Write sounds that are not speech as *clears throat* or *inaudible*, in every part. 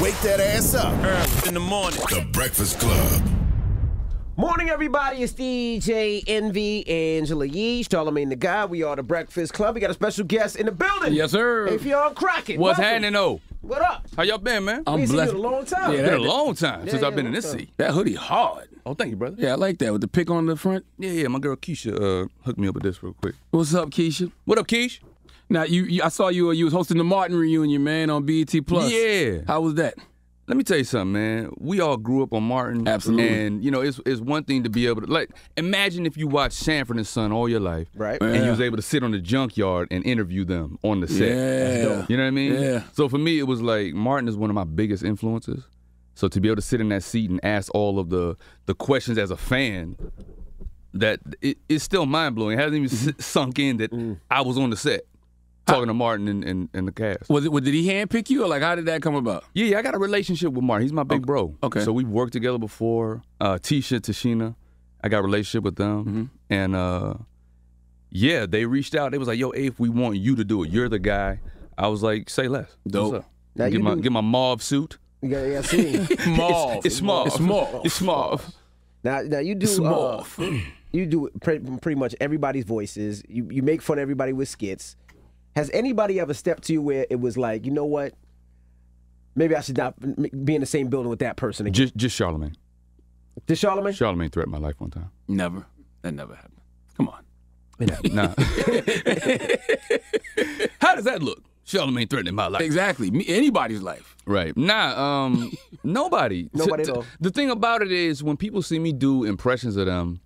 Wake that ass up. Early in the morning. The Breakfast Club. Morning, everybody. It's DJ Envy, Angela Yee, Charlamagne tha God. We are the Breakfast Club. We got a special guest in the building. Yes, sir. Hey, Fionn Crockett. What's welcome. happening, though? What up? How y'all been, man? I'm We ain't seen a long time. Yeah, it's been a long time Yeah, since yeah, I've been in this time. seat. That hoodie hard. Oh, thank you, brother. Yeah, I like that with the pick on the front. Yeah, yeah. My girl Keisha uh, hooked me up with this real quick. What's up, Keisha? What up, Keish? Now you, you I saw you. uh, You was hosting the Martin reunion, man, on BET Plus. Yeah. How was that? Let me tell you something, man. We all grew up on Martin. Absolutely. And, you know, it's, it's one thing to be able to, like, imagine if you watched Sanford and Son all your life. Right. And Yeah. you was able to sit on the junkyard and interview them on the set. Yeah. You know what I mean? Yeah. So for me, it was like Martin is one of my biggest influences. So to be able to sit in that seat and ask all of the the questions as a fan, that it, it's still mind blowing. It hasn't even Mm-hmm. sunk in that Mm. I was on the set talking to Martin and, and, and the cast. Was it? Was, did he handpick you, or like how did that come about? Yeah, yeah, I got a relationship with Martin. He's my big bro. okay. So we've worked together before. Uh, Tisha, Tichina, I got a relationship with them. Mm-hmm. And uh, yeah, they reached out. They was like, yo, if we want you to do it. You're the guy. I was like, say less. Dope. What's up? Now get you my do- get my mauve suit. You got, you got seen. Mauve. It's, it's small. It's mauve. It's small. now, now you do. It's Uh, you do pre- pretty much everybody's voices. You you make fun of everybody with skits. Has anybody ever stepped to you where it was like, you know what? Maybe I should not be in the same building with that person again. Just just Charlamagne. Did Charlamagne? Charlemagne threatened my life one time. Never. That never happened. Come on. Nah. *laughs* How does that look? Charlamagne threatening my life. Exactly. Me, anybody's life. Right. Nah, um, *laughs* nobody. Nobody T- at t- all. The thing about it is when people see me do impressions of them,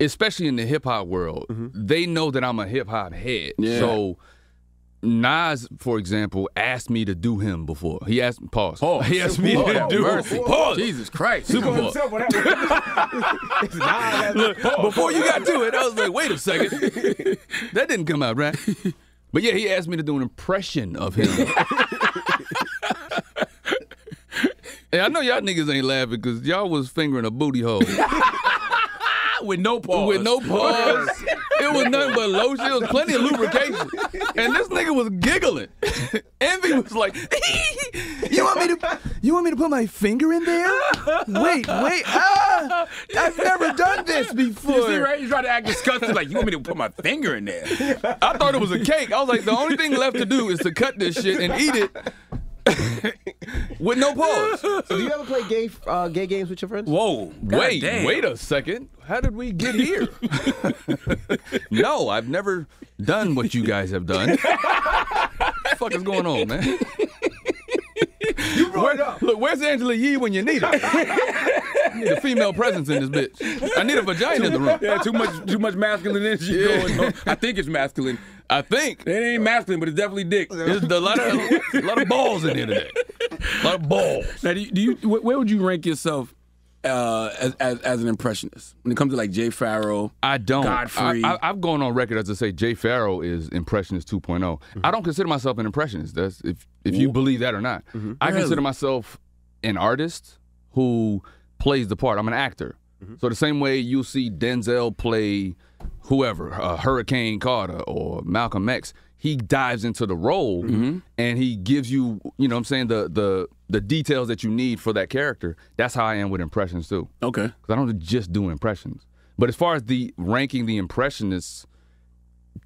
especially in the hip hop world, they know that I'm a hip hop head. Yeah. So Nas, for example, asked me to do him before. He asked pause. Pause. He asked me Lord to do mercy. pause. Jesus Christ. Super Bowl. *laughs* Look, before you got to it, I was like, wait a second. *laughs* that didn't come out right. But yeah, he asked me to do an impression of him. *laughs* and I know y'all niggas ain't laughing because y'all was fingering a booty hole. With no pause. With no *laughs* pause. it was nothing but lotion. It was plenty of lubrication. And this nigga was giggling. *laughs* Envy was like, *laughs* You want me to you want me to put my finger in there? Wait, wait. Ah, I've never done this before. You see, right? He's trying to act disgusted, like, you want me to put my finger in there? I thought it was a cake. I was like, the only thing left to do is to cut this shit and eat it *laughs* with no pause. So do you ever play gay uh, gay games with your friends? Whoa. Wait, goddamn. wait a second. How did we get here? *laughs* no, I've never done what you guys have done. what the fuck is going on, man? You brought it up. Look, where's Angela Yee when you need her? I need a female presence in this bitch. I need a vagina in the room. Yeah, too much too much masculine energy going on. I think it's masculine. I think It ain't masculine, but it's definitely dick. there's a lot of a lot of balls in here today. A lot of balls. Now, do you, do you where would you rank yourself uh, as, as as an impressionist when it comes to like Jay Pharoah? I don't. Godfrey. I, I, I've gone on record as to say Jay Pharoah is impressionist 2.0. I don't consider myself an impressionist. That's if if you believe that or not. I Really? consider myself an artist who plays the part. I'm an actor. So the same way you'll see Denzel play whoever, uh, Hurricane Carter or Malcolm X, he dives into the role and he gives you, you know what I'm saying, the the the details that you need for that character. That's how I am with impressions too Okay. because I don't just do impressions. But as far as the ranking the impressionists,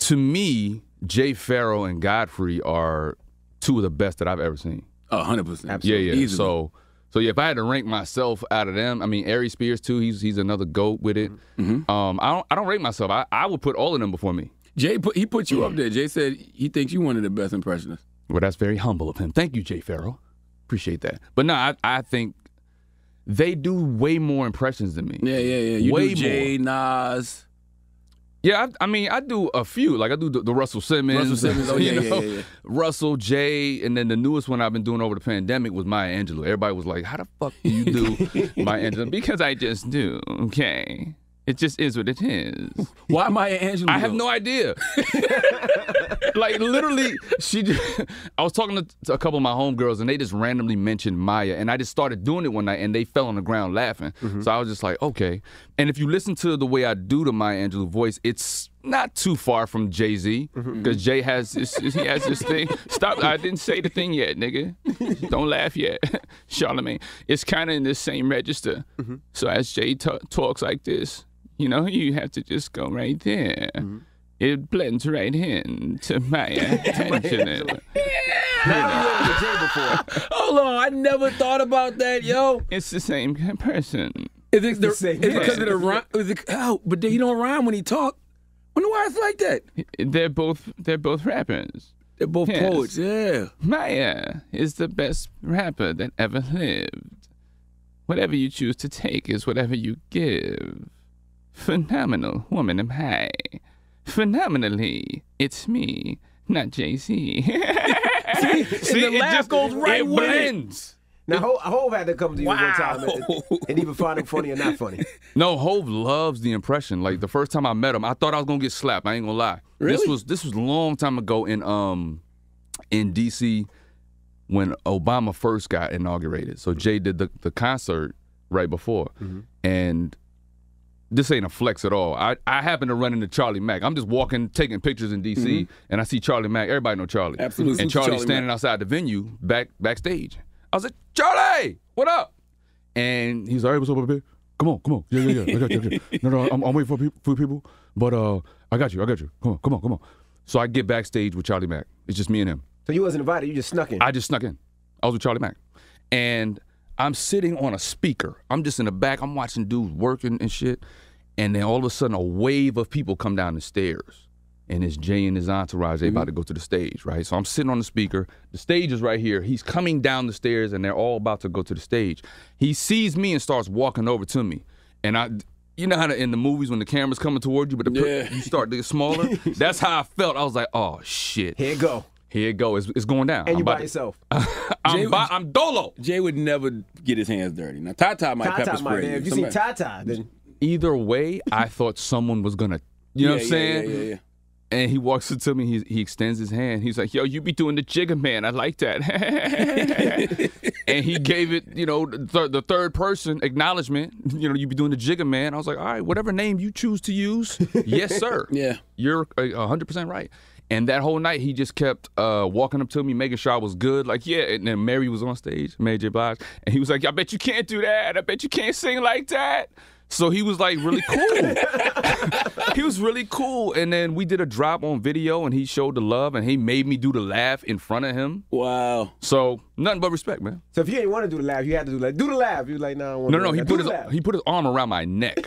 to me, Jay Pharoah and Godfrey are two of the best that I've ever seen. A hundred percent. Yeah, yeah. Easily. So, so yeah, if I had to rank myself out of them, I mean, Ari Spears too. He's he's another goat with it. Mm-hmm. Um, I don't I don't rate myself. I, I would put all of them before me. Jay put he put you up there. Jay said he thinks you one of the best impressionists. Well, that's very humble of him. Thank you, Jay Pharoah. Appreciate that. But no, I I think they do way more impressions than me. Yeah, yeah, yeah. You Way do Jay, Nas. Yeah, I, I mean, I do a few. Like I do the, the Russell Simmons, Russell Simmons, oh, *laughs* you yeah, yeah, yeah, yeah. Russell Jay, and then the newest one I've been doing over the pandemic was Maya Angelou. Everybody was like, "How the fuck do you do *laughs* Maya Angelou?" Because I just do. Okay, it just is what it is. *laughs* Why Maya Angelou? I have no idea. *laughs* like literally, she. Just, *laughs* I was talking to, to a couple of my homegirls, and they just randomly mentioned Maya, and I just started doing it one night, and they fell on the ground laughing. Mm-hmm. So I was just like, okay. And if you listen to the way I do the Maya Angelou voice, it's not too far from Jay Z, because mm-hmm. Jay has this, he has this thing. Stop! I didn't say the thing yet, nigga. Don't laugh yet, Charlamagne. It's kind of in the same register. Mm-hmm. So as Jay ta- talks like this, you know, you have to just go right there. Mm-hmm. It blends right in to my *laughs* attention. *laughs* *laughs* Hold on, I never thought about that, yo. it's the same person. Is it, the, same is it because of the rhyme? Is it, oh, but he don't rhyme when he talk. Wonder why it's like that. They're both they're both rappers. They're both Yes. poets. Yeah. Maya is the best rapper that ever lived. Whatever you choose to take is whatever you give. Phenomenal woman am I. Phenomenally, it's me, not Jay Z. *laughs* See, the laugh goes right it with blends. Now, Hov, Hov had to come to you one time and, and even find him funny or not funny. *laughs* No, Hov loves the impression. Like the first time I met him, I thought I was gonna get slapped. I ain't gonna lie. Really? This was this was a long time ago in um in DC when Obama first got inaugurated. So Jay did the, the concert right before. And this ain't a flex at all. I, I happen to run into Charlie Mack. I'm just walking, taking pictures in DC, and I see Charlie Mack. Everybody know Charlie. Absolutely. And Charlie's Charlie Charlie standing Mack. outside the venue, back backstage. I was like, Charlie, what up? And he's like, hey, what's up, baby? Come on, come on. Yeah, yeah, yeah. I got you. I got you. No, no, I'm, I'm waiting for people, for people. But uh, I got you. I got you. Come on, come on, come on. So I get backstage with Charlie Mack. It's just me and him. So you wasn't invited, you just snuck in. I just snuck in. I was with Charlie Mack. And I'm sitting on a speaker. I'm just in the back. I'm watching dudes working and shit. And then all of a sudden, a wave of people come down the stairs. And it's Jay and his entourage. They mm-hmm. about to go to the stage, right? So I'm sitting on the speaker. The stage is right here. He's coming down the stairs, and they're all about to go to the stage. He sees me and starts walking over to me. And I, you know how to, in the movies when the camera's coming toward you, but the per- Yeah. you start to get smaller. *laughs* That's how I felt. I was like, oh shit. Here you go. Here it go. It's, it's going down. And I'm you by to- yourself. *laughs* I'm, Jay- by, I'm dolo. Jay would never get his hands dirty. Now Tata might pepper Tata might spray have. you. If you see Somebody- Tata, then Either way, I thought someone was gonna. You know Yeah, what I'm yeah, saying? Yeah, yeah, yeah. And he walks up to me. He, he extends his hand. He's like, "Yo, you be doing the Jigga, man. I like that." *laughs* and he gave it, you know, the, th- the third person acknowledgement. You know, you be doing the Jigga, man. I was like, "All right, whatever name you choose to use, *laughs* yes, sir. Yeah. you're a hundred percent right." And that whole night, he just kept uh, walking up to me, making sure I was good. Like, yeah. And then Mary was on stage, Mary J. Blige, and he was like, "I bet you can't do that. I bet you can't sing like that." So he was like really cool. *laughs* he was really cool. And then we did a drop on video and he showed the love and he made me do the laugh in front of him. Wow. So nothing but respect, man. So if you ain't want to do the laugh, you had to do like do the laugh. You was like, no, I don't No, no, he put his the laugh. he put his arm around my neck. *laughs*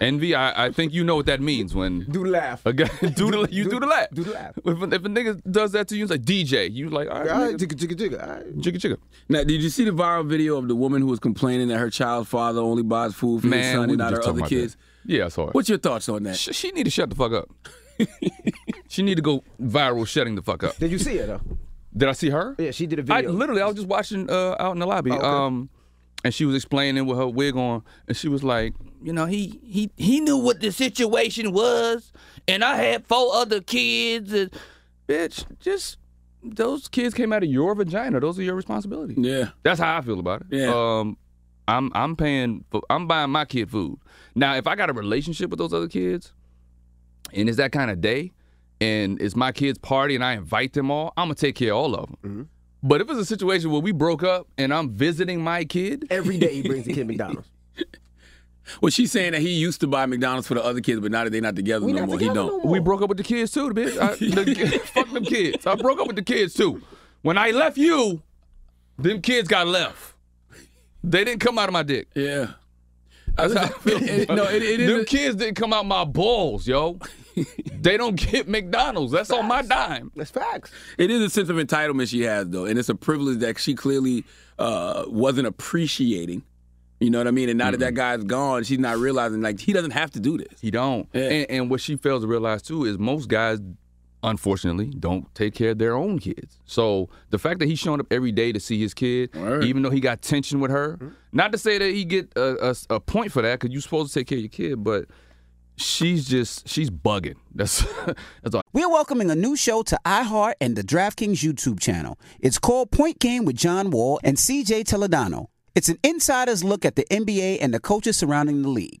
Envy, I, I think you know what that means when do the laugh. a guy *laughs* do the you do, do- the laugh. do the laugh. If a, if a nigga does that to you, it's like DJ. You like all right, All right, nigga, jigga, jigga, jigga. All right. jigga jigga. Now, did you see the viral video of the woman who was complaining that her child's father only buys food for his son and not her other kids? that. Yeah, I saw it. What's your thoughts on that? She, she need to shut the fuck up. *laughs* she need to go viral, shutting the fuck up. Did you see it though? Did I see her? Yeah, she did a video. I, literally, I was just watching uh, out in the lobby, Oh, okay. um, and she was explaining with her wig on, and she was like, you know, he he he knew what the situation was, and I had four other kids, and bitch, just those kids came out of your vagina. Those are your responsibility. Yeah. That's how I feel about it. Yeah. Um, I'm I'm paying for I'm buying my kid food. Now, if I got a relationship with those other kids, and it's that kind of day, and it's my kid's party, and I invite them all, I'm gonna take care of all of them. Mm-hmm. But if it's a situation where we broke up and I'm visiting my kid, Every day he brings the *laughs* kid McDonald's. Well, she's saying that he used to buy McDonald's for the other kids, but now that they're not together We no not more, he don't. no more. we broke up with the kids too, bitch. I, *laughs* the, *laughs* fuck them kids. I broke up with the kids too. When I left you, them kids got left. They didn't come out of my dick. Yeah. That's how I feel. It- it- no, it- it is Them a- kids didn't come out my balls, yo. *laughs* they don't get McDonald's. That's on my dime. That's facts. It is a sense of entitlement she has, though, and it's a privilege that she clearly uh, wasn't appreciating. You know what I mean? And now that that guy's gone, she's not realizing like he doesn't have to do this. He don't. Yeah. And, and what she fails to realize too is most guys, unfortunately, don't take care of their own kids. So the fact that he's showing up every day to see his kid, Word. even though he got tension with her, not to say that he get a, a, a point for that because you're supposed to take care of your kid, but she's just she's bugging. That's *laughs* that's all. We're welcoming a new show to iHeart and the DraftKings YouTube channel. It's called Point Game with John Wall and CJ Toledano. It's an insider's look at the NBA and the coaches surrounding the league.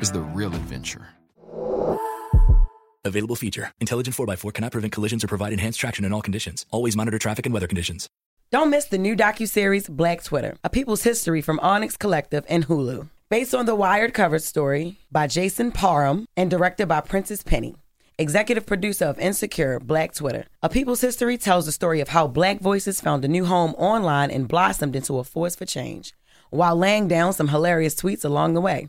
is the real adventure. Available feature. Intelligent 4x4 cannot prevent collisions or provide enhanced traction in all conditions. Always monitor traffic and weather conditions. Don't miss the new docuseries Black Twitter, A People's History from Onyx Collective and Hulu. Based on the Wired cover story by Jason Parham and directed by Prentice Penny. executive producer of Insecure, Black Twitter. A People's History tells the story of how black voices found a new home online and blossomed into a force for change, while laying down some hilarious tweets along the way.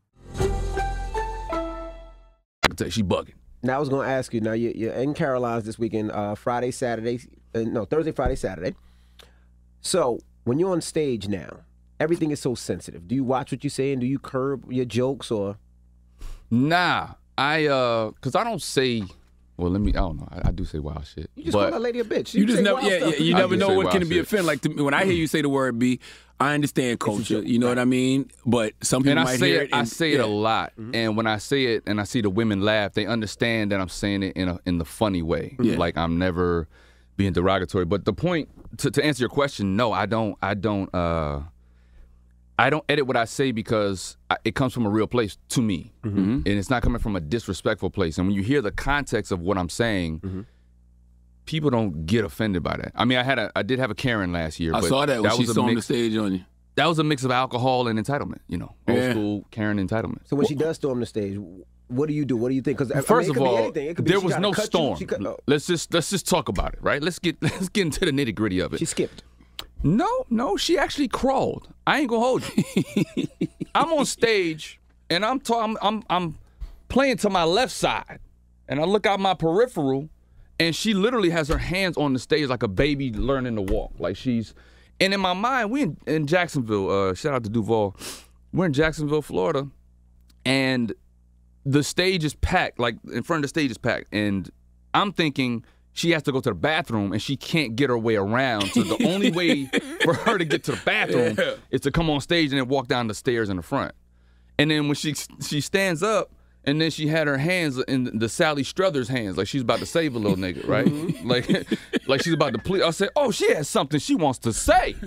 I can tell you, she bugging. Now I was going to ask you. Now you- you're in Caroline's this weekend, uh, Friday, Saturday, uh, no Thursday, Friday, Saturday. So when you're on stage now, everything is so sensitive. Do you watch what you say and do you curb your jokes or? Nah, I uh, cause I don't say. Well, let me. I don't know. I, I do say wild shit. You just but, call that lady a bitch. You just never, yeah, yeah, you I never know what wild can be shit. offended. Like to me, when I hear you say the word "b," I understand culture. You know what I mean? But some people and I might say hear it, it. I and- say it a lot, Mm-hmm. and when I say it, and I see the women laugh, they understand that I'm saying it in a in the funny way. Yeah. Like I'm never being derogatory. But the point to, to answer your question, no, I don't. I don't. uh I don't edit what I say because I, it comes from a real place to me, Mm-hmm. and it's not coming from a disrespectful place. And when you hear the context of what I'm saying. Mm-hmm. People don't get offended by that. I mean, I had a, I did have a Karen last year. I but saw that when she was a stormed the stage on you. That was a mix of alcohol and entitlement. You know, old Yeah. school Karen entitlement. So when she does storm the stage, what do you do? What do you think? Because First it of all, be anything. It could be there was no cut you, storm. cut- oh, Let's just let's just talk about it, right? Let's get *laughs* let's get into the nitty gritty of it. she skipped. No, no, she actually crawled. I ain't gonna hold you. *laughs* I'm on stage and I'm, ta- I'm I'm I'm playing to my left side, and I look out my peripheral, and she literally has her hands on the stage like a baby learning to walk. Like she's, and in my mind, we in, in Jacksonville. Uh, shout out to Duval. We're in Jacksonville, Florida, and the stage is packed. Like in front of the stage is packed, and I'm thinking she has to go to the bathroom and she can't get her way around. So the only way *laughs* for her to get to the bathroom is to come on stage and then walk down the stairs in the front. And then when she she stands up and then she had her hands in the Sally Struthers hands, like she's about to save a little nigga, right? Mm-hmm. *laughs* Like like she's about to plead. I said, oh, she has something she wants to say. *laughs*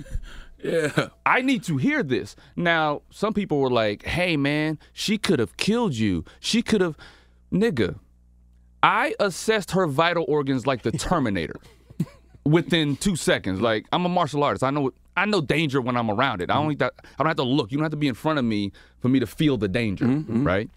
Yeah. I need to hear this. Now, some people were like, hey, man, she could have killed you. She could have. Nigga, I assessed her vital organs like the Terminator *laughs* within two seconds. Like, I'm a martial artist. I know. I know danger when I'm around it. I mm-hmm. don't, need that, I don't have to look. You don't have to be in front of me for me to feel the danger, mm-hmm. right?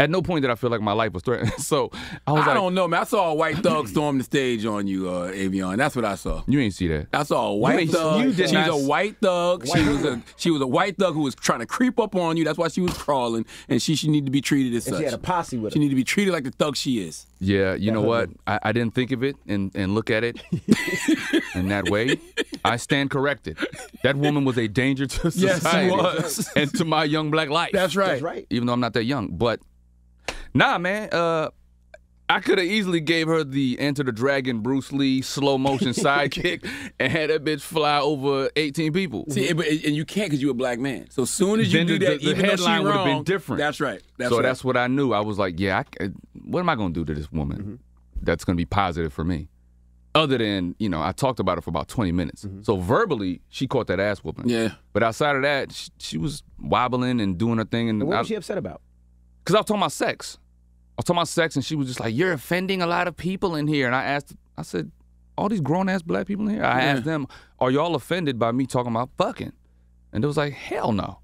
At no point did I feel like my life was threatened. *laughs* So I was I like, don't know, man. I saw a white thug storm the stage on you, uh, Affion. That's what I saw. you ain't see that. I saw a white ain't- thug. you did she was not a s- white thug. She was a she was a white thug who was trying to creep up on you. That's why she was crawling, and she should need to be treated as And such. she had a posse with She her. need to be treated like the thug she is. Yeah, you know what? I, I didn't think of it and, and look at it *laughs* in that way. I stand corrected. That woman was a danger to Yes, she society was. and to my young black life. That's right. That's right. Even though I'm not that young, but nah, man. Uh, I could have easily gave her the Enter the Dragon Bruce Lee slow motion *laughs* sidekick and had that bitch fly over 18 people. See, but- and you can't because you're a black man. So as soon as you Then do the- that, the- the even she headline would've been different. That's right. That's so right. that's what I knew. I was like, yeah, I, what am I going to do to this woman Mm-hmm. that's going to be positive for me? Other than, you know, I talked about it for about 20 minutes. So verbally, she caught that ass whooping. Mm-hmm. Yeah. But outside of that, she, she was wobbling and doing her thing. And And what I- was she upset about? Because I was talking about sex. I was talking about sex, and she was just like, "You're offending a lot of people in here." And I asked, I said, "All these grown ass black people in here?" I Yeah. asked them, "Are y'all offended by me talking about fucking?" And they was like, "Hell no."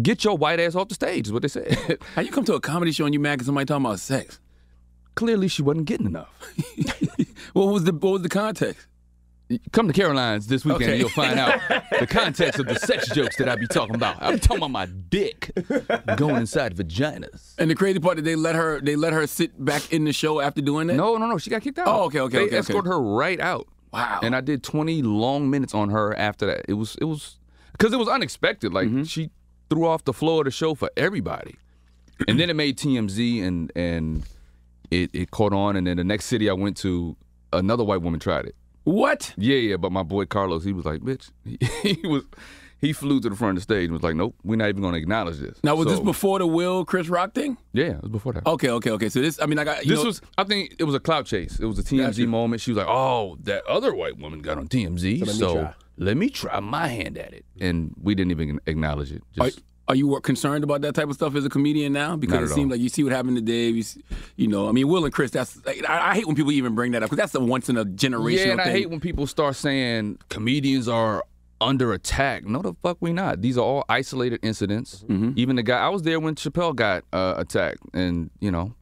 Get your white ass off the stage is what they said. *laughs* How you come to a comedy show and you mad because somebody talking about sex? Clearly, she wasn't getting enough. *laughs* What was the what was the context? Come to Caroline's this weekend, Okay. and you'll find out the *laughs* context of the sex jokes that I be talking about. I'm talking about my dick going inside vaginas. And the crazy part that they let her they let her sit back in the show after doing that. No, no, no. She got kicked out. Oh, okay, okay, They okay, okay. escorted her right out. Wow. And I did 20 long minutes on her after that. It was it was because it was unexpected. Like Mm-hmm. she threw off the floor of the show for everybody, and then it made TMZ and and it it caught on. And then the next city I went to, another white woman tried it. What? Yeah, yeah. But my boy Carlos, he was like, bitch. *laughs* He, was he flew to the front of the stage and was like, nope, we're not even going to acknowledge this. Now, was this before the Will Chris Rock thing? Yeah, it was before that. Okay, okay, okay. So this, I mean, I got you this know, was, I think it was a clout chase. It was a TMZ moment. She was like, "Oh, that other white woman got on TMZ, So so, let me try." let me try my hand at it." And we didn't even acknowledge it. Just are you concerned about that type of stuff as a comedian now? Because it seems all. like you see what happened to Dave. You, see, you know, I mean, Will and Chris. That's like, I, I hate when people even bring that up because that's a once in a generation. yeah, and I hate when people start saying comedians are under attack. No, the fuck we not. These are all isolated incidents. Mm-hmm. Even the guy I was there when Chappelle got uh, attacked, and you know,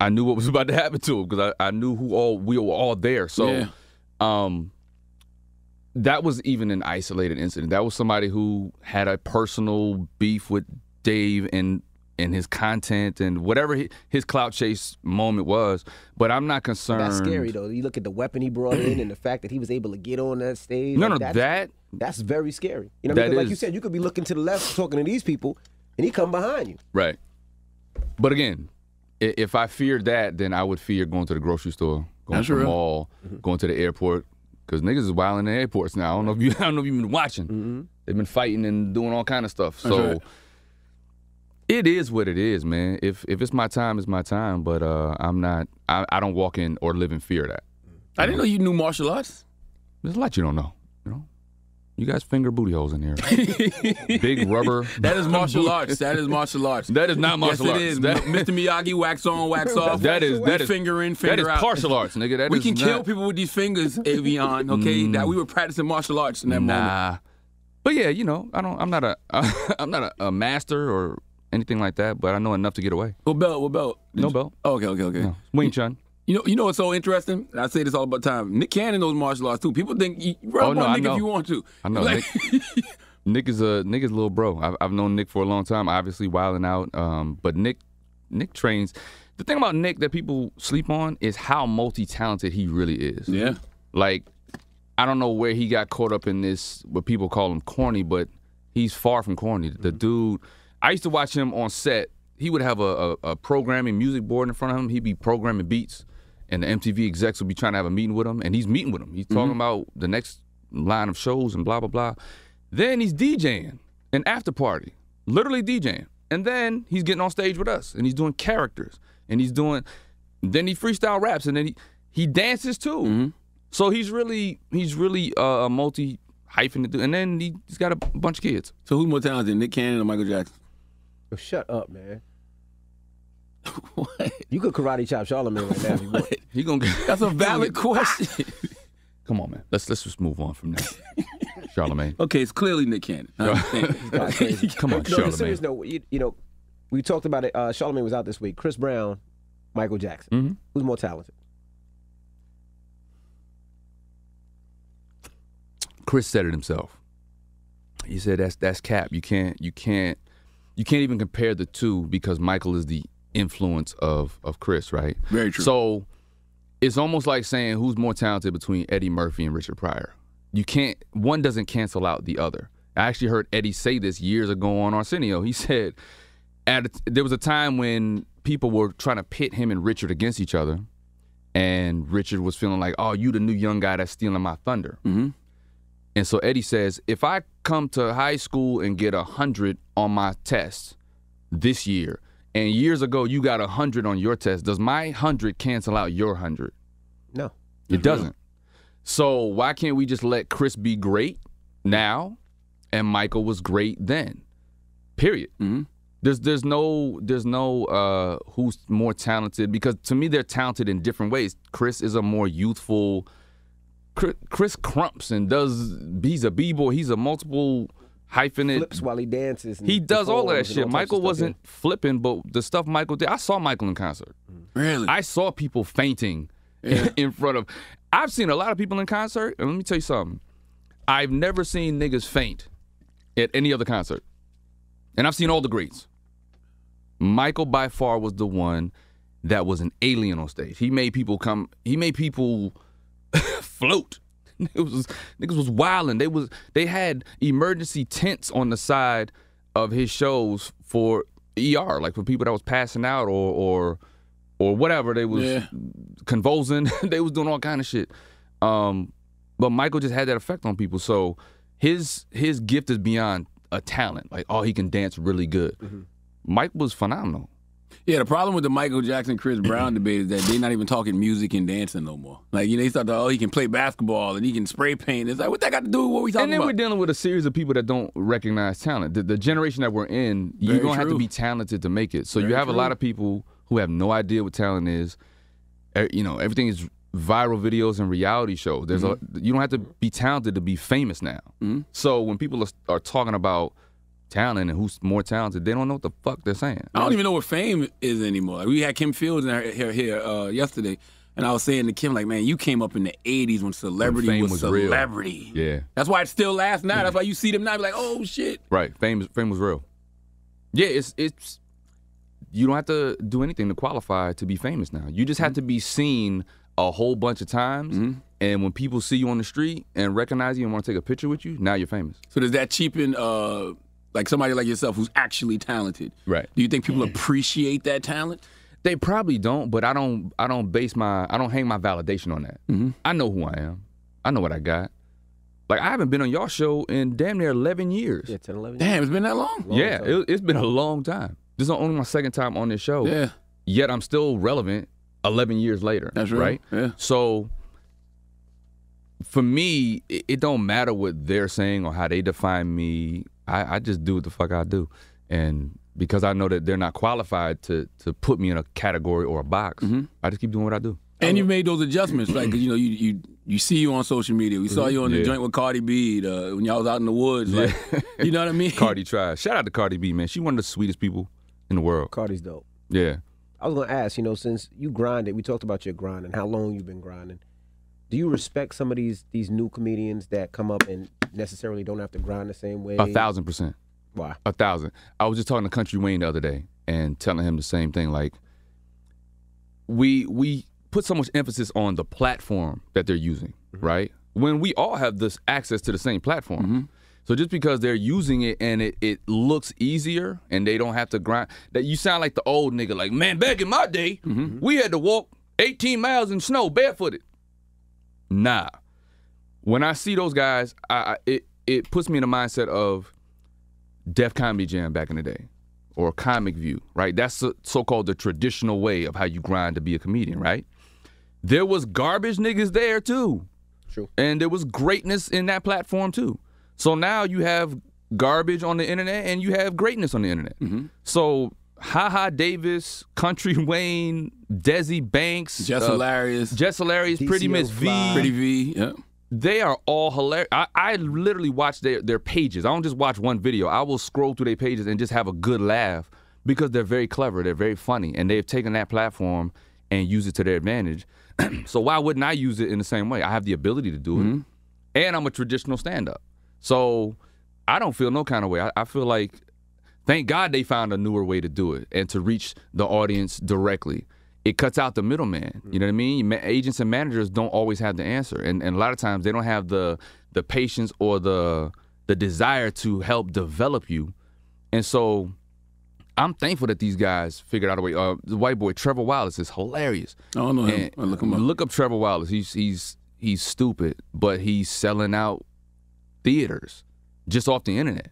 I knew what was *laughs* about to happen to him because I, I knew who all we were all there. So, Yeah. um, that was even an isolated incident. That was somebody who had a personal beef with Dave and and his content and whatever he, his clout chase moment was. But I'm not concerned. That's scary though. You look at the weapon he brought in and the fact that he was able to get on that stage. No, like, no, that's, that that's very scary. You know, what I That mean? 'Cause like you said, you could be looking to the left, talking to these people, and he come behind you. Right. But again, if I feared that, then I would fear going to the grocery store, going That's to the real. mall, mm-hmm. going to the airport. Because niggas is wild in the airports now. I don't know if you, *laughs* I don't know if you've been watching. They've been fighting and doing all kind of stuff. So right. it is what it is, man. If if it's my time, it's my time. But uh, I'm not. I, I don't walk in or live in fear of that. I didn't know you knew martial arts. There's a lot you don't know. You know, you guys finger booty holes in here. *laughs* Big rubber. That is martial arts. That is martial arts. *laughs* That is not martial yes, arts. it is. That- Mr. Miyagi, wax on, wax *laughs* off. That is- that is- finger in, that finger is out. partial arts, nigga. That we can kill people with these fingers, Affion. Okay, Mm. that we were practicing martial arts in that moment. Nah. But yeah, you know, I don't. I'm not a. I'm not a, a master or anything like that. But I know enough to get away. What belt? What belt? No belt. Oh, okay, okay, okay. No. Wing Chun. You know, you know what's so interesting? I say this all about time. Nick Cannon knows martial arts too. People think you rub Oh, no, Nick know. if you want to. I know. Like- Nick, Nick is a Nick is a little bro. I've, I've known Nick for a long time. Obviously, wilding out. Um, but Nick, Nick trains. The thing about Nick that people sleep on is how multi talented he really is. Yeah. Like, I don't know where he got caught up in this. What people call him corny, but he's far from corny. The dude. I used to watch him on set. He would have a, a, a programming music board in front of him. He'd be programming beats, and the MTV execs will be trying to have a meeting with him, and he's meeting with him. He's talking about the next line of shows and blah blah blah. Then he's DJing an after party, literally DJing, and then he's getting on stage with us, and he's doing characters, and he's doing. Then he freestyle raps, and then he he dances too. So he's really he's really uh, a multi hyphen, and then he, he's got a bunch of kids. So who's more talented, Nick Cannon or Michael Jackson? Yo, shut up, man. *laughs* You could karate chop Charlamagne right now if you want. *laughs* He gonna get, That's a valid question. *laughs* come on, man. Let's let's just move on from that. Charlamagne, okay, it's clearly Nick Cannon. I understand. Come on, no, on serious Charlamagne. note, you, you know, we talked about it. Uh, Charlamagne was out this week. Chris Brown, Michael Jackson. Mhm. Who's more talented? Chris said it himself. He said that's that's cap. You can't you can't you can't even compare the two because Michael is the influence of of Chris, right? Very true. So it's almost like saying who's more talented between Eddie Murphy and Richard Pryor. You can't one doesn't cancel out the other. I actually heard Eddie say this years ago on Arsenio. He *laughs* said at a, there was a time when people were trying to pit him and Richard against each other, and Richard was feeling like, "Oh, you the new young guy that's stealing my thunder." Mhm. And so Eddie says, if I come to high school and get a hundred on my test this year, and years ago you got a hundred on your test, does my hundred cancel out your hundred? No. It doesn't. So why can't we just let Chris be great now, and Michael was great then? Period. Mm-hmm. There's there's no there's no uh, who's more talented because to me they're talented in different ways. Chris is a more youthful. Chris, Chris krumps and does. He's a b boy. He's a multiple hyphenate. Flips while he dances. He does all of that shit. all types of Michael wasn't flipping, but the stuff Michael did, I saw Michael in concert. Really? I saw people fainting in front of. I've seen a lot of people in concert, and let me tell you something. I've never seen niggas faint at any other concert, and I've seen all the greats. Michael by far was the one that was an alien on stage. He made people come. He made people. *laughs* float. *laughs* Niggas was niggas was wilding. They was they had emergency tents on the side of his shows for ER, like for people that was passing out or or or whatever. They was Yeah. convulsing. *laughs* they was doing all kind of shit. Um, but Michael just had that effect on people. So his his gift is beyond a talent. Like oh, he can dance really good. Mike was phenomenal. Yeah, the problem with the Michael Jackson Chris Brown *clears throat* debate is that they're not even talking music and dancing no more. Like you know, they start to oh he can play basketball and he can spray paint. It's like what that got to do with what we talking about? and then about? we're dealing with a series of people that don't recognize talent. The, the generation that we're in, you're Very gonna have to be talented to make it. So Very you have a lot of people who have no idea what talent is. You know, everything is viral videos and reality shows. There's a mm-hmm. you don't have to be talented to be famous now. Mm-hmm. So when people are, are talking about talent and who's more talented, they don't know what the fuck they're saying. I don't even know what fame is anymore. Like, we had Kim Fields in her, here here uh, yesterday, and I was saying to Kim like, man, you came up in the '80s when celebrity fame was, was real. celebrity. Yeah. That's why it's still lasts now. That's why you see them now, be like, oh shit. Right. Fame fame was real. Yeah, it's it's you don't have to do anything to qualify to be famous now. You just have to be seen a whole bunch of times and when people see you on the street and recognize you and want to take a picture with you, now you're famous. So does that cheapen uh, like somebody like yourself who's actually talented? Right. Do you think people appreciate that talent? They probably don't, but I don't I don't base my I don't hang my validation on that. Mm-hmm. I know who I am. I know what I got. Like I haven't been on y'all show in damn near 11 years. Yeah, 10, 11 Damn, it's been that long. yeah, it, it's been a long time. This is only my second time on this show. Yeah. Yet I'm still relevant 11 years later. That's real. right. Yeah. So for me, it, it don't matter what they're saying or how they define me. I, I just do what the fuck I do, and because I know that they're not qualified to to put me in a category or a box, Mm-hmm. I just keep doing what I do. And you made those adjustments, like 'cause, you know, you you you see you on social media. We saw you on the Mm-hmm. Yeah. joint with Cardi B uh, when y'all was out in the woods. Like, you know what I mean? *laughs* Cardi tries. Shout out to Cardi B, man. She one of the sweetest people in the world. Cardi's dope. Yeah. I was gonna ask, you know, since you grinded, we talked about your grinding, how long you've been grinding. Do you respect some of these these new comedians that come up and necessarily don't have to grind the same way? A thousand percent. Why? A thousand. I was just talking to Country Wayne the other day and telling him the same thing. Like, we we put so much emphasis on the platform that they're using, mm-hmm. right? When we all have this access to the same platform. Mm-hmm. So just because they're using it and it, it looks easier and they don't have to grind, that you sound like the old nigga. Like, man, back in my day, mm-hmm. we had to walk 18 miles in snow barefooted. Nah. When I see those guys, I, I it it puts me in the mindset of Def Comedy Jam back in the day, or Comic View, right? That's the, so-called the traditional way of how you grind to be a comedian, right? There was garbage niggas there too, True. and there was greatness in that platform too. So now you have garbage on the internet, and you have greatness on the internet. Mm-hmm. So. Haha Davis, Country Wayne, Desi Banks, Jess uh, Hilarious. Jess Hilarious, Pretty DCO Miss V, Pretty V. Yeah. They are all hilarious. I, I literally watch their, their pages. I don't just watch one video. I will scroll through their pages and just have a good laugh because they're very clever. They're very funny. And they've taken that platform and used it to their advantage. *clears throat* so why wouldn't I use it in the same way? I have the ability to do it. Mm-hmm. And I'm a traditional stand up. So I don't feel no kind of way. I, I feel like, thank God they found a newer way to do it and to reach the audience directly. It cuts out the middleman. You know what I mean? Agents and managers don't always have the answer, and, and a lot of times they don't have the the patience or the the desire to help develop you. And so, I'm thankful that these guys figured out a way. Uh, the white boy Trevor Wallace is hilarious. I don't know him. And I'll look him up. Look up Trevor Wallace. He's he's he's stupid, but he's selling out theaters just off the internet.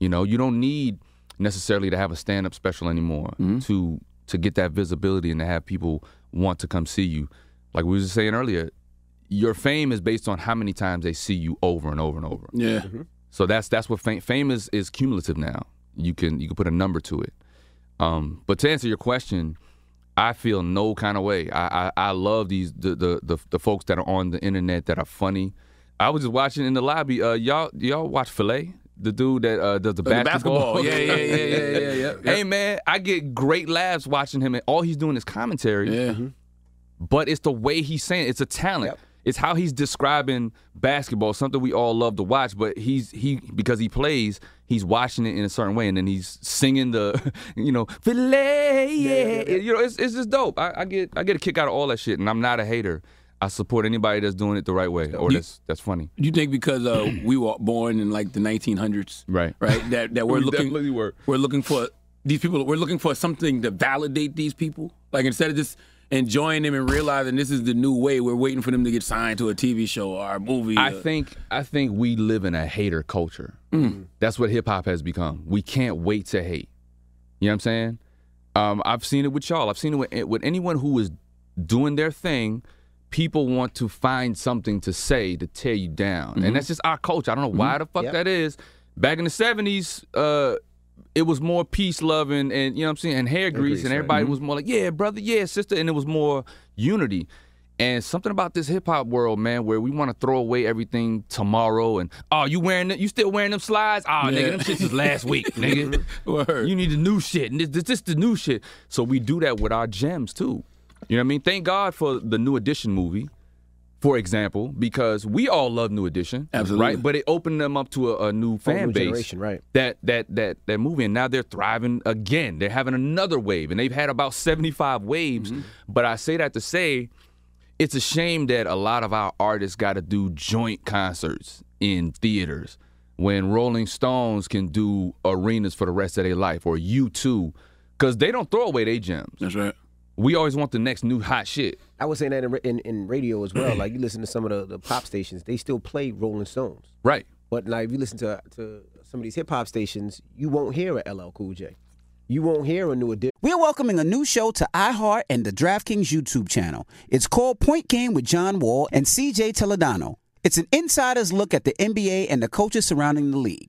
You know, you don't need necessarily to have a stand up special anymore Mm-hmm. to to get that visibility and to have people want to come see you. Like we were just saying earlier, your fame is based on how many times they see you over and over and over. Yeah. So that's that's what fame, fame is is cumulative now. You can you can put a number to it. Um, but to answer your question, I feel no kind of way. I I, I love these the, the the the folks that are on the internet that are funny. I was just watching in the lobby. Uh, y'all y'all watch Filet, the dude that uh, does the the basketball. basketball. Yeah, yeah, yeah, yeah, yeah, yeah, yeah. *laughs* Hey man, I get great laughs watching him, and all he's doing is commentary Yeah. but it's the way he's saying it. it's a talent. It's how he's describing basketball, something we all love to watch. But he's he because he plays, he's watching it in a certain way, and then he's singing the, *laughs* you know, filet. Yeah, you know, it's it's just dope. I, I get I get a kick out of all that shit, and I'm not a hater. I support anybody that's doing it the right way or You- that's that's funny. You think because uh, we were born in like the 1900s, Right. Right. That that we're *laughs* We looking definitely were. we're looking for these people. We're looking for something to validate these people. Like instead of just enjoying them and realizing this is the new way, we're waiting for them to get signed to a TV show or a movie. I or- think I think we live in a hater culture. Mm. That's what hip hop has become. We can't wait to hate. You know what I'm saying? Um, I've seen it with y'all. I've seen it with, with anyone who is doing their thing. People want to find something to say to tear you down, Mhm. and that's just our culture. I don't know why the fuck Yep. that is. Back in the '70s, uh, it was more peace loving and you know what I'm saying, and hair grease, and everybody Mhm. was more like, yeah, brother, yeah, sister, and it was more unity. And something about this hip hop world, man, where we want to throw away everything tomorrow and oh, you wearing? You still wearing them slides? Oh, Yeah. nigga, them shits last *laughs* week, nigga. You need the new shit, and this, this this the new shit. So we do that with our gems too. You know what I mean? Thank God for the New Edition movie, for example, because we all love New Edition, Absolutely. right? But it opened them up to a, a new fan new base, generation, right. That that that that movie, and now they're thriving again. They're having another wave, and they've had about seventy five waves. Mm-hmm. But I say that to say, it's a shame that a lot of our artists got to do joint concerts in theaters when Rolling Stones can do arenas for the rest of their life, or U2, because they don't throw away their gems. That's right. We always want the next new hot shit. I was saying that in, in, in radio as well. Like you listen to some of the, the pop stations, they still play Rolling Stones. Right. But like if you listen to to some of these hip hop stations, you won't hear a LL Cool J. You won't hear a new edition. We're welcoming a new show to iHeart and the DraftKings YouTube channel. It's called Point Game with John Wall and CJ Toledano. It's an insider's look at the NBA and the coaches surrounding the league.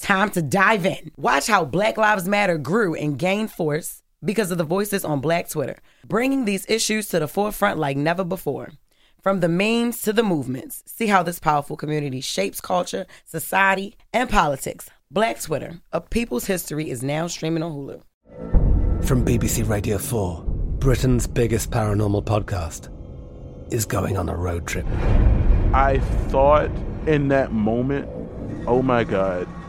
time to dive in. Watch how Black Lives Matter grew and gained force because of the voices on Black Twitter, bringing these issues to the forefront like never before. From the memes to the movements, see how this powerful community shapes culture, society, and politics. Black Twitter, A People's History, is now streaming on Hulu. From BBC Radio 4, Britain's biggest paranormal podcast is going on a road trip. I thought in that moment, oh my God,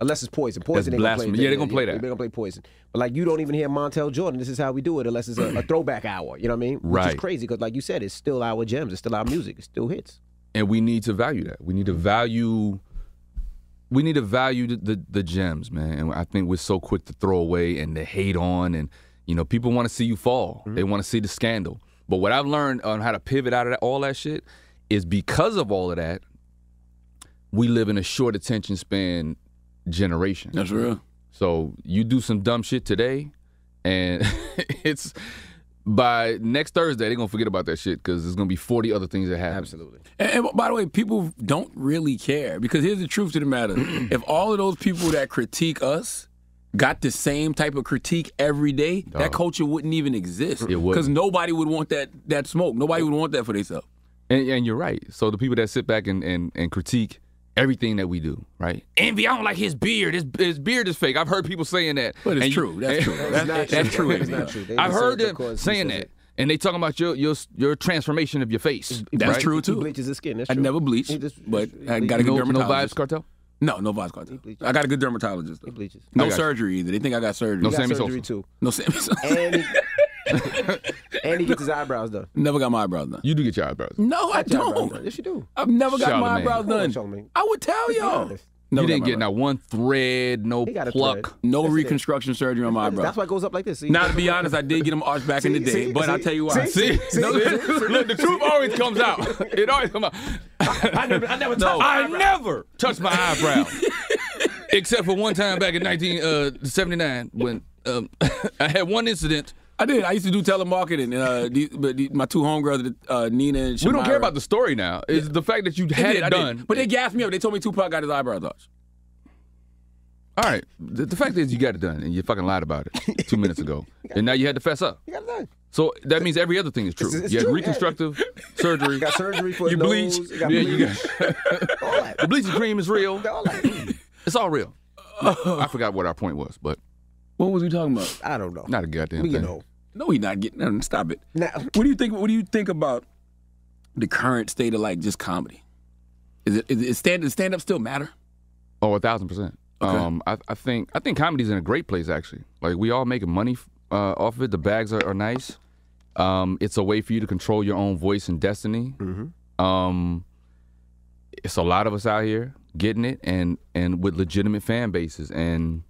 Unless it's poison. Poison That's gonna play. blasphemy. Yeah, they gonna play that. They're gonna play poison. But like you don't even hear Montel Jordan. This is how we do it. Unless it's a, a throwback hour. You know what I mean? Which Right. is crazy because like you said, it's still our gems. It's still our music. It still hits. and we need to value that. We need to value. We need to value the, the, the gems, man. And I think we're so quick to throw away and to hate on, and you know, people want to see you fall. Mm-hmm. They want to see the scandal. But what I've learned on how to pivot out of that, all that shit is because of all of that, we live in a short attention span generation. That's real. So you do some dumb shit today, and *laughs* it's by next Thursday they're gonna forget about that shit because there's gonna be 40 other things that happen. Absolutely. And, and by the way, people don't really care because here's the truth to the matter: *clears throat* if all of those people that critique us got the same type of critique every day, that culture wouldn't even exist. It wouldn't. because nobody would want that that smoke. Nobody would want that for themselves. And, and you're right. So the people that sit back and, and, and critique everything that we do, right? Envy, I don't like his beard. His, his beard is fake. I've heard people saying that. But it's And you- true. That's true. *laughs* That's, not that's true. true. It's not true. I've heard them saying that. it. And they talking about your your your transformation of your face. That's right? true He too. bleaches his skin. That's I never bleached, He just- but I got a good no, no dermatologist. Vybz Kartel. No, no Vybz Kartel. I got a good dermatologist. Though. bleaches. No I you. surgery either. They think I got surgery. No He got Sammy surgery Sosa. too. No Sammy Sosa. *laughs* And he, gets his eyebrows done. Never got my eyebrows done. You do get your eyebrows. No, I Got don't. Yes, you do. I've never got my eyebrows Come on, done. Charlamagne. I would tell y'all. honest. Never you didn't get eyebrows. not one thread, no got pluck. thread. No That's it. reconstruction surgery on my eyebrows. That's why it goes up like this. See? Now, to be honest, I did get them arched back in the day, see, but see, I'll tell you why. see, see, No, look, the truth always comes out. *laughs* It always comes out. I never, I never *laughs* No, touched my I never touched my eyebrow. *laughs* Except for one time back in 1979 when um, I had one incident. I did. I used to do telemarketing, uh, the, but the, my two homegirls, uh, Nina and We don't care about the story now. It's the fact that you had did, it done. But they gassed me up. They told me Tupac got his eyebrows arched. All right. The, the fact is you got it done and you fucking lied about it two *laughs* minutes ago. And now you had to fess up. You got it done. So that means every other thing is true. It's- it's you had true, yeah. reconstructive surgery. You got surgery for you bleach. nose. You got yeah, you bleach. got *laughs* All that. the bleaching cream is real. All that. It's all real. *laughs* I forgot what our point was, but What was we talking about? I don't know. not a goddamn We thing. know. No, he's not getting. No, stop it. Now, What do you think? What do you think about the current state of like just comedy? Is it is, it stand does stand up still matter? Oh, a thousand percent. Okay. Um, I, I think I think comedy's in a great place actually. Like we all making money uh, off of it. The bags are, are nice. Um, it's a way for you to control your own voice and destiny. Um, it's a lot of us out here getting it, and and with legitimate fan bases. And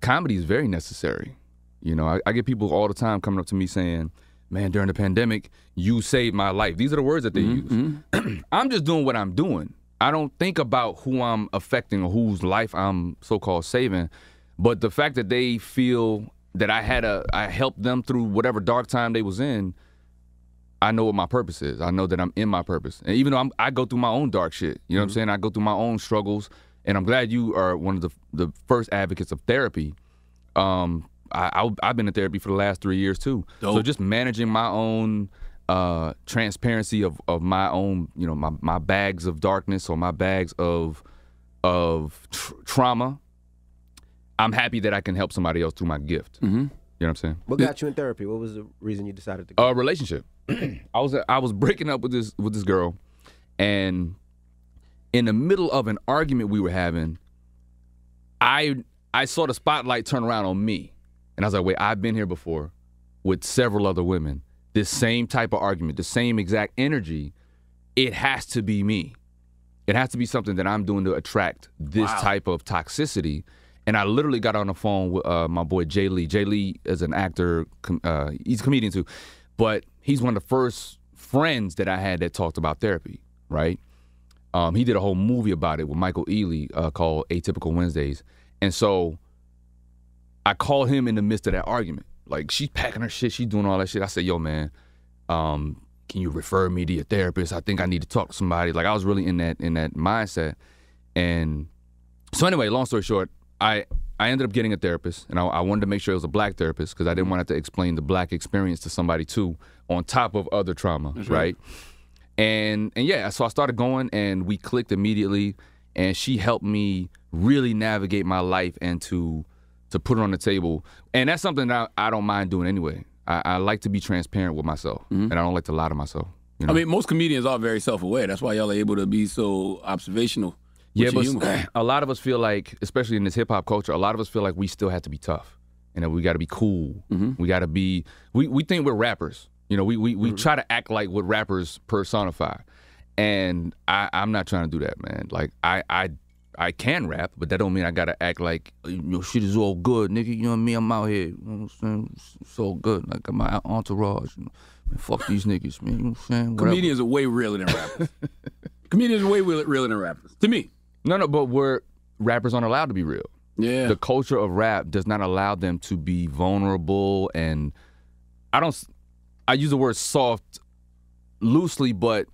comedy is very necessary. You know, I, I get people all the time coming up to me saying, "Man, during the pandemic, you saved my life." These are the words that they mm-hmm, use. Mm-hmm. *clears throat* I'm just doing what I'm doing. I don't think about who I'm affecting or whose life I'm so-called saving. But the fact that they feel that I had a I helped them through whatever dark time they was in, I know what my purpose is. I know that I'm in my purpose. And even though I'm, I go through my own dark shit, you know what I'm mm-hmm. saying? I go through my own struggles, and I'm glad you are one of the the first advocates of therapy. Um, I, I I've been in therapy for the last three years too. So just managing my own uh, transparency of, of my own, you know, my, my bags of darkness or my bags of of tr- trauma. I'm happy that I can help somebody else through my gift. Mm-hmm. You know what I'm saying? what got you in therapy? What was the reason you decided to go? A relationship. *clears throat* I was I was breaking up with this with this girl, and in the middle of an argument we were having, I I saw the spotlight turn around on me, and I was like, wait, I've been here before with several other women. This same type of argument, the same exact energy. It has to be me. It has to be something that I'm doing to attract this type of toxicity. And I literally got on the phone with uh, my boy Jay Lee. Jay Lee is an actor. Com- uh, he's a comedian too, but he's one of the first friends that I had that talked about therapy. Right? Um, he did a whole movie about it with Michael Ealy uh, called Atypical Wednesdays. And so I called him in the midst of that argument. Like she's packing her shit, she's doing all that shit. I said, "Yo, man, um, can you refer me to your therapist? I think I need to talk to somebody." Like I was really in that in that mindset. And so anyway, long story short, I I ended up getting a therapist, and I, I wanted to make sure it was a black therapist because I didn't want to have to explain the black experience to somebody too, on top of other trauma, right. right? And and yeah, so I started going, and we clicked immediately, and she helped me really navigate my life and to to put it on the table, and that's something that I, I don't mind doing anyway. I, I like to be transparent with myself, and I don't like to lie to myself. You know? I mean, most comedians are very self-aware. That's why y'all are able to be so observational. Yeah, but humor. *clears throat* a lot of us feel like, especially in this hip hop culture, a lot of us feel like we still have to be tough and that we got to be cool. Mm-hmm. We got to be. We we think we're rappers. You know, we we, we try to act like what rappers personify, and I I'm not trying to do that, man. Like I I. I can rap, but that don't mean I gotta act like your shit is all good, nigga. You know what I mean? I'm out here, you know what I'm saying? It's all good. Like I'm my entourage. You know? Man, fuck these niggas, man. You know what I'm saying? Whatever. Comedians are way realer than rappers. *laughs* Comedians are way realer than rappers. To me. No, no, but we're rappers aren't allowed to be real. Yeah. The culture of rap does not allow them to be vulnerable and I don't I use the word soft loosely, but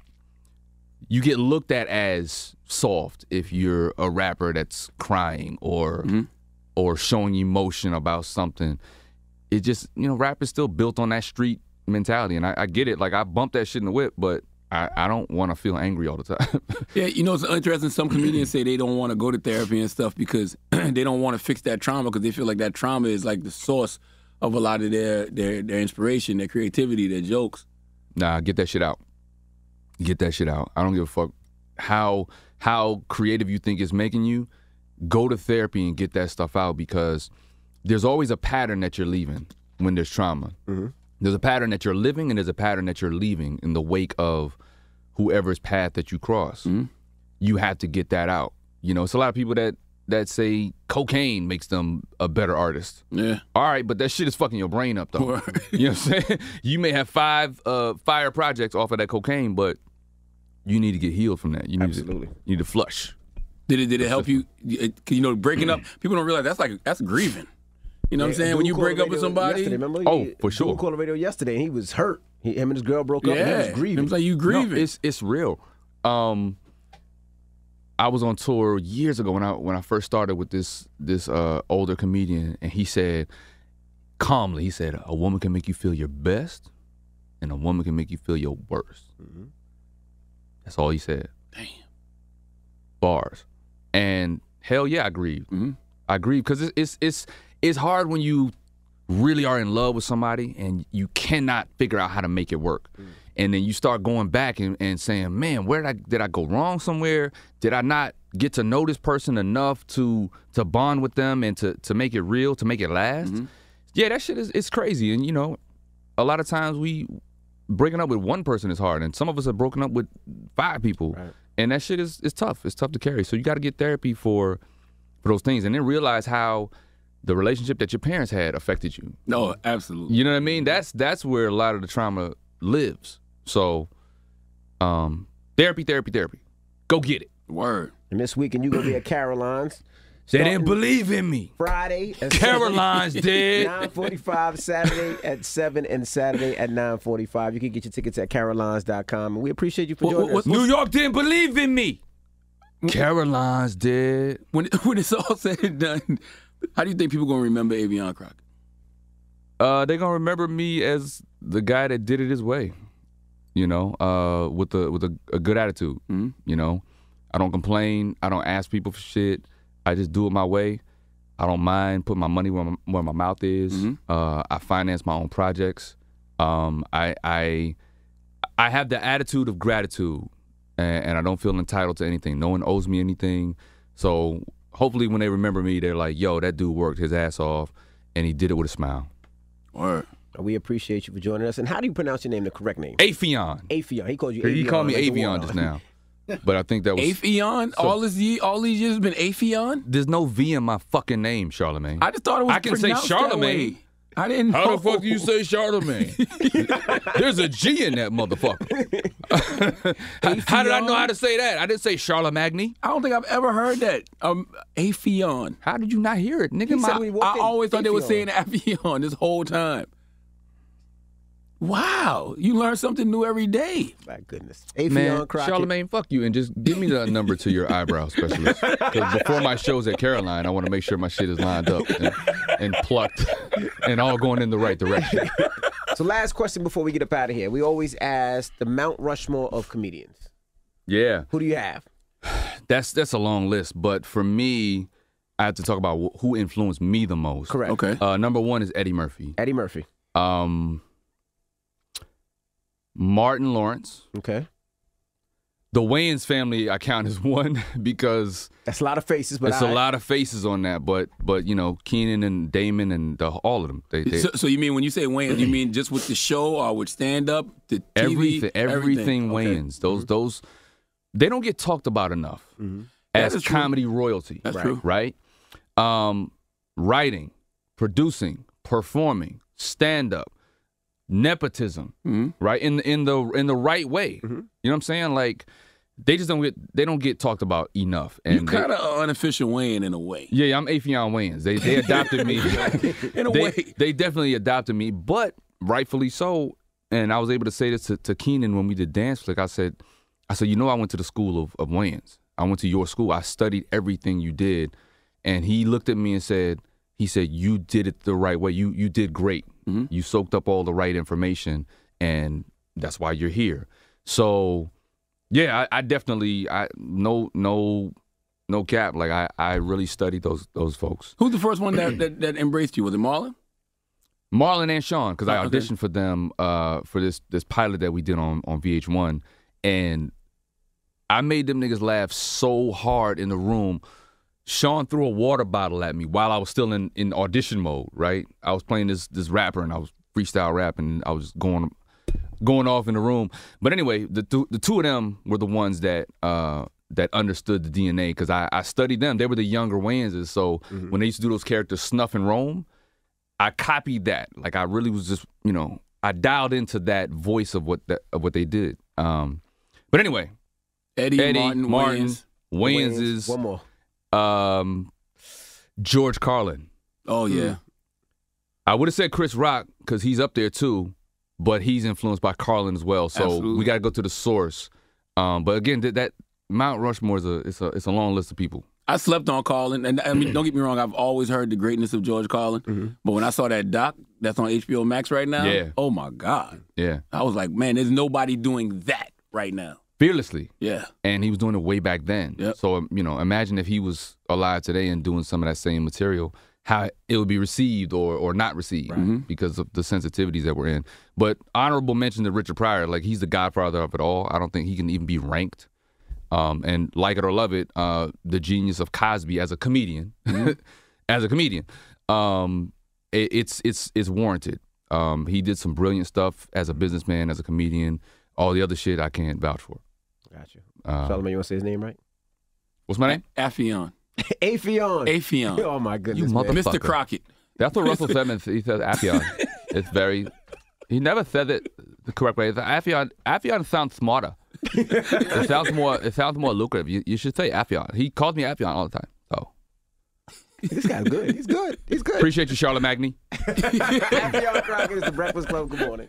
you get looked at as soft if you're a rapper that's crying or mm-hmm. or showing emotion about something. It just you know, rap is still built on that street mentality, and I, I get it. Like I bump that shit in the whip, but I, I don't want to feel angry all the time. *laughs* Yeah, you know it's interesting. Some comedians say they don't want to go to therapy and stuff because *clears throat* they don't want to fix that trauma because they feel like that trauma is like the source of a lot of their their their inspiration, their creativity, their jokes. Nah, get that shit out. Get that shit out. I don't give a fuck how how creative you think is making you. Go to therapy and get that stuff out because there's always a pattern that you're leaving when there's trauma. Mm-hmm. There's a pattern that you're living and there's a pattern that you're leaving in the wake of whoever's path that you cross. Mm-hmm. You have to get that out. You know, it's a lot of people that that say cocaine makes them a better artist. Yeah. All right, but that shit is fucking your brain up though. *laughs* you know what I'm saying? You may have five uh, fire projects off of that cocaine, but you need to get healed from that. You need Absolutely. To, you need to flush. Did it did it help you? You you know, breaking up. People don't realize that's like that's grieving. You know what I'm saying? When you break up with somebody. remember? Oh, He- for sure. Dude called the radio yesterday, and he was hurt. He, him and his girl broke up, and he was Yeah. grieving. It was like you grieving. No, it's it's real. Um, I was on tour years ago when I when I first started with this this uh, older comedian, and he said calmly, he said, "A woman can make you feel your best, and a woman can make you feel your worst." Mm-hmm. That's all he said. Damn. Bars, and hell yeah, I grieved. Mm-hmm. I grieve because it's, it's it's it's hard when you really are in love with somebody and you cannot figure out how to make it work. Mm. And then you start going back and, and saying, man, where did I did I go wrong somewhere? Did I not get to know this person enough to to bond with them and to to make it real, to make it last? Mm-hmm. Yeah, that shit is it's crazy. And you know, a lot of times we breaking up with one person is hard, and some of us have broken up with five people, and that shit is is tough. It's tough to carry. So you got to get therapy for for those things, and then realize how the relationship that your parents had affected you. No, absolutely. You know what I mean? That's that's where a lot of the trauma lives. So, um, therapy, therapy, therapy. Go get it. Word. And this weekend you gonna be at *clears throat* Caroline's. They didn't believe in me. Friday. at Caroline's *laughs* did. 9:45 Saturday at seven and Saturday at 9:45. You can get your tickets at carolines.com, and we appreciate you for joining us. New York didn't believe in me. Caroline's did. When *laughs* when it's all said and done, how do you think people gonna remember Avion Crockett? Uh, they're gonna remember me as the guy that did it his way. You know, uh, with a with a, a good attitude. You know, I don't complain. I don't ask people for shit. I just do it my way. I don't mind putting my money where my, where my mouth is. Uh, I finance my own projects. Um, I I I have the attitude of gratitude, and, and I don't feel entitled to anything. No one owes me anything. So hopefully, when they remember me, they're like, "Yo, that dude worked his ass off, and he did it with a smile." Word. We appreciate you for joining us. And how do you pronounce your name, the correct name? Affion. Affion. He called you He Avion. called me like the Avion just now, *laughs* but I think that was Affion? So- all this ye all these years has been Affion? There's no V in my fucking name, Charlamagne. I just thought it was I can say Charlamagne. I didn't How know. the fuck do you say Charlamagne? *laughs* There's a G in that motherfucker. *laughs* how, how did I know how to say that? I didn't say Charlamagne. I don't think I've ever heard that. Um, Affion. How did you not hear it, nigga? He My- said when I in, always thought they were saying Affion this whole time. Wow, you learn something new every day. My goodness. Affion Man, Crockett. Charlamagne, fuck you, and just give me the number to your eyebrow specialist. Because before my shows at Caroline, I want to make sure my shit is lined up and, and plucked and all going in the right direction. So last question before we get up out of here. We always ask the Mount Rushmore of comedians. Yeah. Who do you have? *sighs* That's that's a long list, but for me, I have to talk about who influenced me the most. Correct. Okay. Uh, number one is Eddie Murphy. Eddie Murphy. Um, Martin Lawrence. Okay. The Wayans family I count as *laughs* one because That's a lot of faces, but it's a I- lot of faces on that. But but you know Keenen and Damon and the, all of them. They, they So, so you mean when you say Wayne, you mean just with the show or with stand up, the TV, everything everything Okay. Wayans. Those those they don't get talked about enough That as is true. comedy royalty. That's right, true. Right. Um, writing, producing, performing, stand up, nepotism. Mm-hmm. Right in in the in the right way. You know what I'm saying? Like they just don't get they don't get talked about enough. You And they- kind of unofficial Wayne in a way. yeah, I'm Affion Wayans. They they adopted me. *laughs* In a they, way. they definitely adopted me, but rightfully so. And I was able to say this to, to Keenen when we did dance flick. I said, I said, you know, I went to the school of, of Wayans. I went to your school. I studied everything you did. And he looked at me and said, he said, you did it the right way. You you did great. You soaked up all the right information, and that's why you're here. So, yeah, I, I definitely, I no no no cap. Like I I really studied those those folks. Who's the first one that, *clears throat* that, that embraced you? Was it Marlon? Marlon and Shawn, because I Oh, okay. auditioned for them uh, for this this pilot that we did on on VH1, and I made them niggas laugh so hard in the room. Shawn threw a water bottle at me while I was still in, in audition mode. Right, I was playing this this rapper and I was freestyle rapping. And I was going going off in the room. But anyway, the two, the two of them were the ones that uh, that understood the DNA because I, I studied them. They were the younger Wanses, so when they used to do those characters, Snuff and Rome, I copied that. Like I really was just you know I dialed into that voice of what that of what they did. Um, but anyway, Eddie, Eddie Martin, Martin, Wayans. Wayans, Wayans. is One more. Um, George Carlin. Oh yeah. I would have said Chris Rock because he's up there too, but he's influenced by Carlin as well. So Absolutely. we got to go to the source. Um, but again, that, that Mount Rushmore is a it's a it's a long list of people. I slept on Carlin, and I mean, don't get me wrong. I've always heard the greatness of George Carlin, but when I saw that doc that's on HBO Max right now, Yeah. oh my god, Yeah, I was like, man, there's nobody doing that right now. Fearlessly. Yeah, and he was doing it way back then. Yep. So you know, imagine if he was alive today and doing some of that same material, how it would be received or or not received because of the sensitivities that we're in. But honorable mention to Richard Pryor, like he's the godfather of it all. I don't think he can even be ranked. Um, and like it or love it, uh, the genius of Cosby as a comedian, *laughs* as a comedian, um, it, it's it's it's warranted. Um, he did some brilliant stuff as a businessman, as a comedian. All the other shit I can't vouch for. Got you. Uh, Charlamagne, you want to say his name right? What's my name? Aphion, Aphion. Aphion, Oh my goodness, You man. motherfucker. Mr. Crockett. That's what Russell said. *laughs* He says Appion. It's very. He never said it the correct way. Appion. Appion sounds smarter. it sounds more. It sounds more lucrative. You, you should say Appion. He calls me Appion all the time. So This guy's good. He's good. He's good. appreciate you, Charlotte Magny. *laughs* Affion Crockett is the Breakfast Club. Good morning.